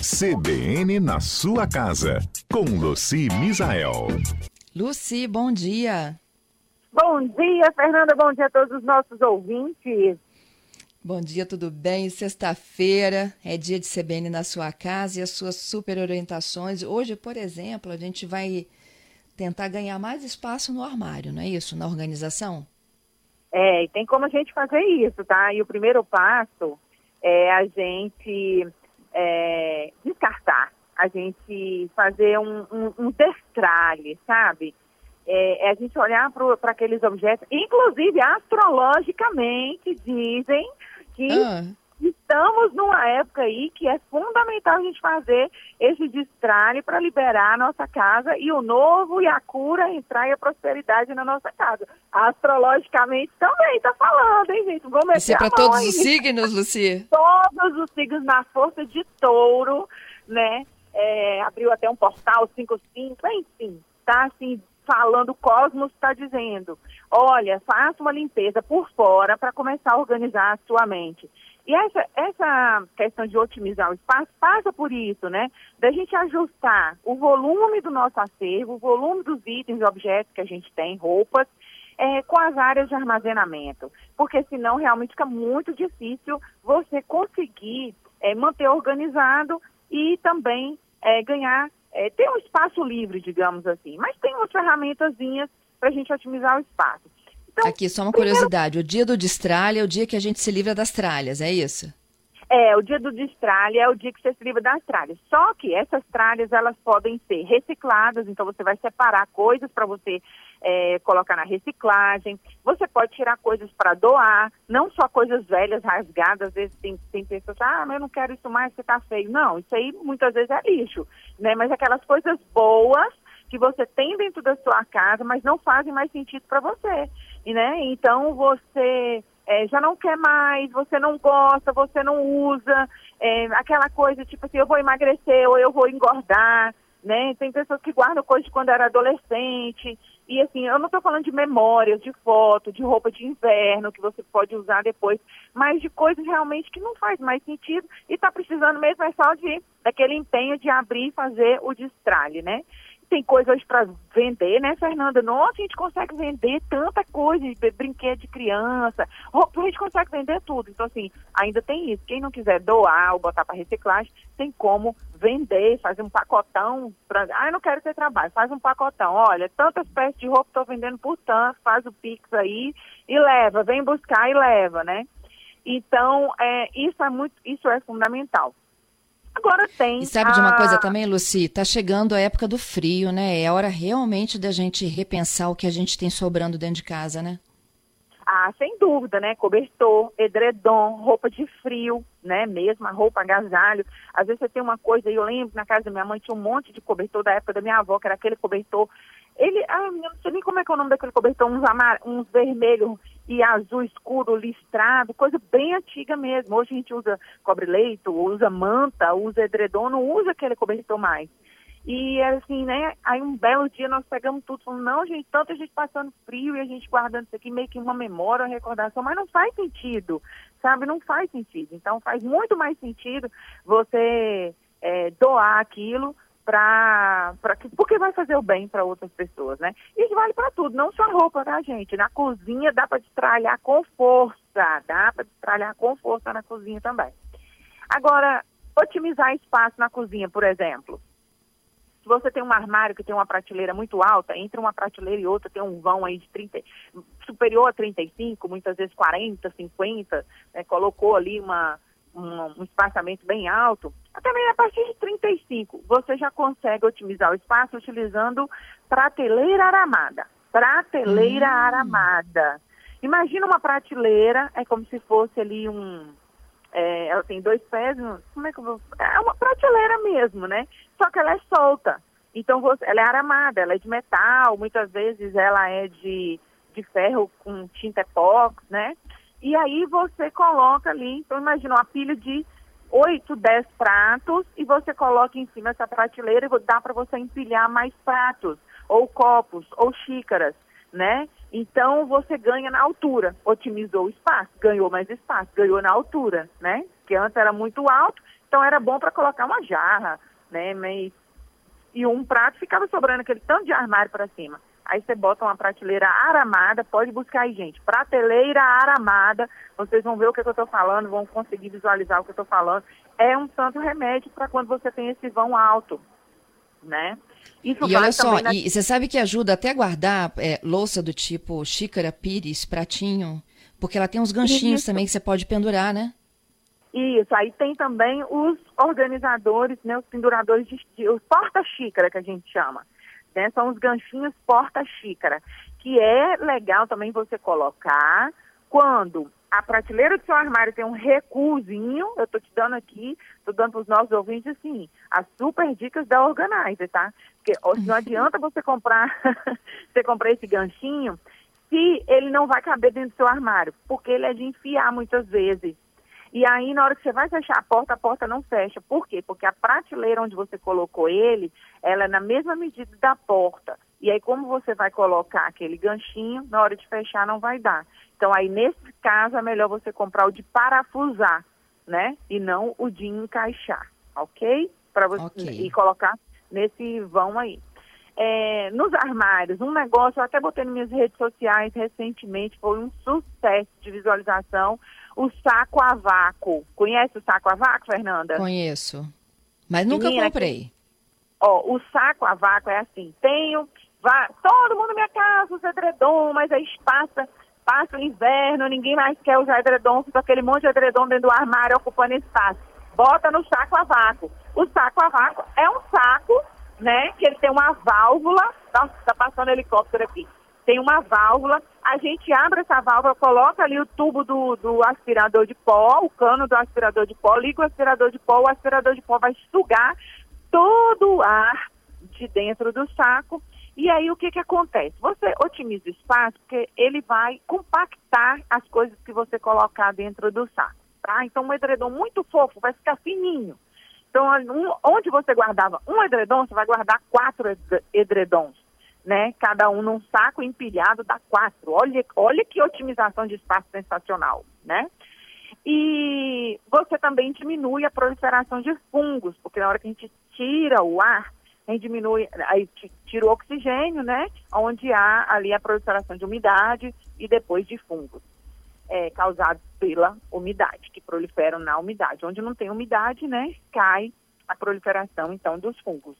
CBN na sua casa, com Luci Misael. Luci, bom dia. Bom dia, Fernanda. Bom dia a todos os nossos ouvintes. Bom dia, tudo bem? Sexta-feira é dia de CBN na sua casa e as suas super orientações. Hoje, por exemplo, a gente vai tentar ganhar mais espaço no armário, não é isso? Na organização? É, e tem como a gente fazer isso, tá? E o primeiro passo é a gente é, descartar, a gente fazer um, um, um destralhe, sabe? É, é, a gente olhar para aqueles objetos, inclusive astrologicamente dizem que ah. Estamos numa época aí que é fundamental a gente fazer esse destralhe para liberar a nossa casa e o novo e a cura entrar e a prosperidade na nossa casa. Astrologicamente também está falando, hein, gente? Vamos Isso é para todos os signos, Luci? Todos os signos na força de touro, né? É, abriu até um portal 55, enfim, tá assim falando, o Cosmos está dizendo, olha, faça uma limpeza por fora para começar a organizar a sua mente. E essa, essa questão de otimizar o espaço passa por isso, né? Da gente ajustar o volume do nosso acervo, o volume dos itens e objetos que a gente tem, roupas, é, com as áreas de armazenamento. Porque senão realmente fica muito difícil você conseguir é, manter organizado e também é, ganhar é, ter um espaço livre, digamos assim, mas tem umas ferramentazinhas para a gente otimizar o espaço. Então, Aqui, só uma primeiro... curiosidade: o dia do destralha é o dia que a gente se livra das tralhas, é isso? É, o dia do destralha é o dia que você se livra das tralhas. Só que essas tralhas, elas podem ser recicladas, então você vai separar coisas para você é, colocar na reciclagem. Você pode tirar coisas para doar, não só coisas velhas, rasgadas. Às vezes tem, tem pessoas, ah, mas eu não quero isso mais, você tá feio. Não, isso aí muitas vezes é lixo, né? Mas aquelas coisas boas que você tem dentro da sua casa, mas não fazem mais sentido para você, né? Então você é, já não quer mais, você não gosta, você não usa, é, aquela coisa tipo assim, eu vou emagrecer ou eu vou engordar, né? Tem pessoas que guardam coisas de quando era adolescente. E assim, eu não estou falando de memórias, de foto, de roupa de inverno que você pode usar depois, mas de coisas realmente que não faz mais sentido e está precisando mesmo é só de daquele empenho de abrir e fazer o destralhe, né? Tem coisas para vender, né, Fernanda? Nossa, a gente consegue vender tanta coisa, brinquedo de criança, roupa, a gente consegue vender tudo. Então, assim, ainda tem isso. Quem não quiser doar ou botar para reciclagem, tem como vender, fazer um pacotão. Pra... Ah, eu não quero ter trabalho, faz um pacotão. Olha, tantas peças de roupa estou vendendo por tanto, faz o Pix aí e leva, vem buscar e leva, né? Então, é, isso é muito, isso é fundamental. Agora tem. E sabe a... de uma coisa também, Luci? Tá chegando a época do frio, né? É hora realmente da gente repensar o que a gente tem sobrando dentro de casa, né? Ah, sem dúvida, né? Cobertor, edredom, roupa de frio, né? Mesmo a roupa agasalho. Às vezes você tem uma coisa, eu lembro na casa da minha mãe tinha um monte de cobertor da época da minha avó, que era aquele cobertor ele, ah, eu não sei nem como é que é o nome daquele cobertor, uns, amar, uns vermelho e azul escuro, listrado, coisa bem antiga mesmo. Hoje a gente usa cobre-leito, usa manta, usa edredom, não usa aquele cobertor mais. E assim, né? Aí um belo dia nós pegamos tudo, falando, não, gente, tanta gente passando frio e a gente guardando isso aqui meio que uma memória, uma recordação, mas não faz sentido, sabe? Não faz sentido. Então faz muito mais sentido você é, doar aquilo para que porque vai fazer o bem para outras pessoas, né? Isso vale para tudo, não só roupa, tá, gente? Na cozinha dá para destralhar com força, dá para destralhar com força na cozinha também. Agora, otimizar espaço na cozinha, por exemplo. Se você tem um armário que tem uma prateleira muito alta, entre uma prateleira e outra tem um vão aí de 30, superior a 35, muitas vezes 40, 50, né? colocou ali uma um, um espaçamento bem alto, mesmo a partir de 35, você já consegue otimizar o espaço utilizando prateleira aramada. Prateleira hum. aramada. Imagina uma prateleira, é como se fosse ali um. É, ela tem dois pés, como é que eu vou. É uma prateleira mesmo, né? Só que ela é solta. Então, você, ela é aramada, ela é de metal, muitas vezes ela é de, de ferro com tinta epóxi, né? E aí você coloca ali, então imagina uma pilha de 8, 10 pratos e você coloca em cima essa prateleira e dá para você empilhar mais pratos, ou copos, ou xícaras, né? Então você ganha na altura, otimizou o espaço, ganhou mais espaço, ganhou na altura, né? Que antes era muito alto, Então era bom para colocar uma jarra, né? E um prato ficava sobrando aquele tanto de armário para cima. Aí você bota uma prateleira aramada, pode buscar aí, gente. Prateleira aramada, vocês vão ver o que, que eu estou falando, vão conseguir visualizar o que eu estou falando. É um santo remédio para quando você tem esse vão alto, né? Isso e olha só, na... e você sabe que ajuda até a guardar é, louça do tipo xícara, pires, pratinho, porque ela tem uns ganchinhos Isso. também que você pode pendurar, né? Isso, aí tem também os organizadores, né, os penduradores de os porta-xícara que a gente chama né? São os ganchinhos porta-xícara, que é legal também você colocar quando a prateleira do seu armário tem um recuozinho, eu estou te dando aqui, estou dando para os nossos ouvintes, assim, as super dicas da Organizer, tá? Porque não adianta você comprar, você comprar esse ganchinho se ele não vai caber dentro do seu armário, porque ele é de enfiar muitas vezes. E aí, na hora que você vai fechar a porta, a porta não fecha. Por quê? Porque a prateleira onde você colocou ele, ela é na mesma medida da porta. E aí, como você vai colocar aquele ganchinho, na hora de fechar não vai dar. Então, aí, nesse caso, é melhor você comprar o de parafusar, né? E não o de encaixar, ok? Para você okay. e colocar nesse vão aí. É, nos armários, um negócio, eu até botei nas minhas redes sociais recentemente, foi um sucesso de visualização, o saco a vácuo. Conhece o saco a vácuo, Fernanda? Conheço, mas nunca Menina, comprei. Ó, o saco a vácuo é assim, tenho, vá, todo mundo minha casa usa edredom, mas aí passa, passa o inverno, ninguém mais quer usar edredom, fica aquele monte de edredom dentro do armário ocupando espaço. Bota no saco a vácuo. O saco a vácuo é um saco né? Que ele tem uma válvula, nossa, tá passando helicóptero aqui. Tem uma válvula, a gente abre essa válvula, coloca ali o tubo do, do aspirador de pó, o cano do aspirador de pó, liga o aspirador de pó, o aspirador de pó vai sugar todo o ar de dentro do saco. E aí o que, que acontece? Você otimiza o espaço porque ele vai compactar as coisas que você colocar dentro do saco. Tá? Então um edredom muito fofo vai ficar fininho. Então, onde você guardava um edredom, você vai guardar quatro edredons, né? Cada um num saco empilhado dá quatro. Olha, olha que otimização de espaço sensacional, né? E você também diminui a proliferação de fungos, porque na hora que a gente tira o ar, a gente diminui, aí tira o oxigênio, né? Onde há ali a proliferação de umidade e depois de fungos é, causados pela umidade, que proliferam na umidade. Onde não tem umidade, né, cai a proliferação, então, dos fungos.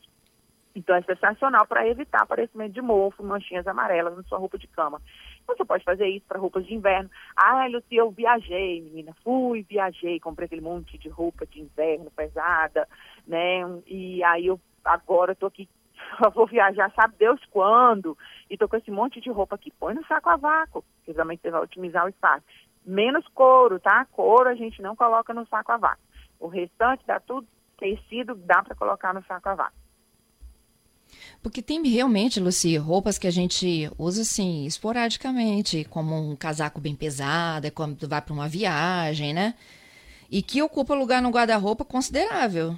Então, é sensacional para evitar aparecimento de mofo, manchinhas amarelas na sua roupa de cama. Você pode fazer isso para roupas de inverno. Ah, Lucia, eu viajei, menina. Fui, viajei, comprei aquele monte de roupa de inverno pesada, né? E aí eu agora estou aqui só vou viajar, sabe Deus quando, e tô com esse monte de roupa aqui, põe no saco a vácuo, que você vai otimizar o espaço. Menos couro, tá? Couro a gente não coloca no saco a vácuo. O restante dá tudo, tecido dá para colocar no saco a vácuo. Porque tem realmente, Luci, roupas que a gente usa assim, esporadicamente, como um casaco bem pesado, é quando vai para uma viagem, né? E que ocupa lugar no guarda-roupa considerável.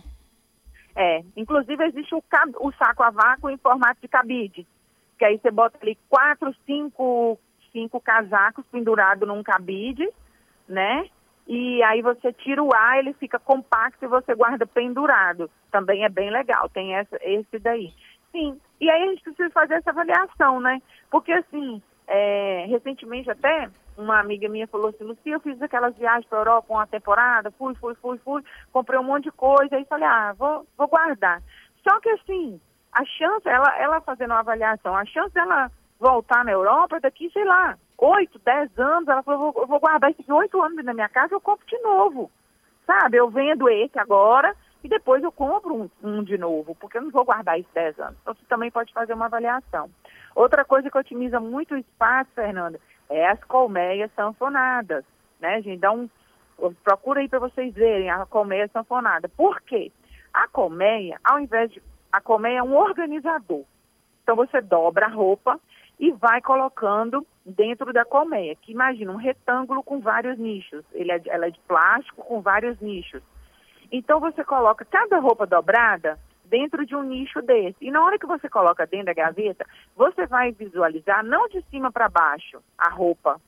É, inclusive existe o, o, saco a vácuo em formato de cabide, que aí você bota ali quatro, cinco, cinco casacos pendurados num cabide, né? E aí você tira o ar, ele fica compacto e você guarda pendurado. Também é bem legal, tem essa, esse daí. Sim, e aí a gente precisa fazer essa avaliação, né? Porque assim, é, recentemente até uma amiga minha falou assim, Lucia, eu fiz aquelas viagens para a Europa uma temporada, fui, fui, fui, fui, comprei um monte de coisa, aí falei, ah, vou, vou guardar. Só que assim, a chance, ela, ela fazendo uma avaliação, a chance dela voltar na Europa daqui, sei lá, oito, dez anos, ela falou, vou, vou guardar aqui oito anos na minha casa, eu compro de novo. Sabe, eu vendo esse agora e depois eu compro um, um de novo, porque eu não vou guardar isso dez anos. Então você também pode fazer uma avaliação. Outra coisa que otimiza muito o espaço, Fernanda, é as colmeias sanfonadas, né, gente? Dá um, procura aí para vocês verem a colmeia sanfonada. Por quê? A colmeia, ao invés de... A colmeia é um organizador. Então você dobra a roupa e vai colocando dentro da colmeia, que imagina um retângulo com vários nichos. Ele é, ela é de plástico com vários nichos. Então você coloca cada roupa dobrada dentro de um nicho desse. E na hora que você coloca dentro da gaveta, você vai visualizar não de cima para baixo a roupa,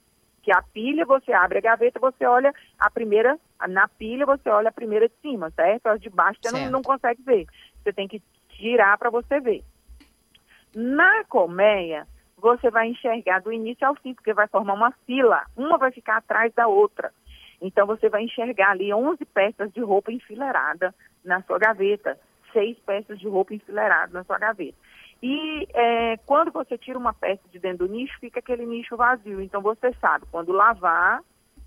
que a pilha, você abre a gaveta, você olha a primeira Na pilha você olha a primeira de cima, certo? As de baixo você não, não consegue ver. Você tem que girar para você ver. Na colmeia, você vai enxergar do início ao fim, porque vai formar uma fila. Uma vai ficar atrás da outra. Então você vai enxergar ali 11 peças de roupa enfileirada na sua gaveta, seis peças de roupa enfileirada na sua gaveta. E é, quando você tira uma peça de dentro do nicho, fica aquele nicho vazio. Então você sabe, quando lavar,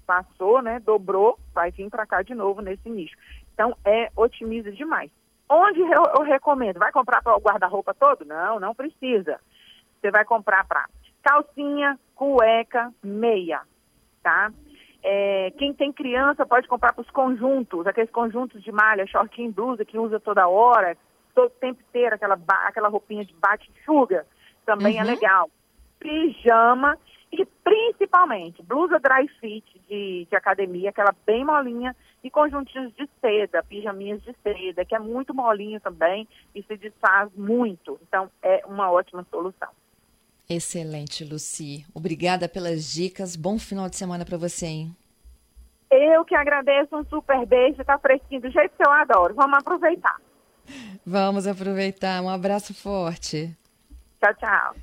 passou, né, dobrou, vai vir para cá de novo nesse nicho. Então é otimiza demais. Onde eu, eu recomendo? Vai comprar para o guarda-roupa todo? Não, não precisa. Você vai comprar para calcinha, cueca, meia, tá? É, quem tem criança pode comprar para os conjuntos, aqueles conjuntos de malha, shortinho, blusa que usa toda hora, todo tempo inteiro, aquela, aquela roupinha de bate-chuga, também é uhum. é legal. Pijama e principalmente blusa dry fit de, de academia, aquela bem molinha, e conjuntinhos de seda, pijaminhas de seda, que é muito molinho também e se desfaz muito. Então, é uma ótima solução. Excelente, Luci. Obrigada pelas dicas. Bom final de semana para você, hein? Eu que agradeço. Um super beijo. Tá fresquinho do jeito que eu adoro. Vamos aproveitar. Vamos aproveitar. Um abraço forte. Tchau, tchau.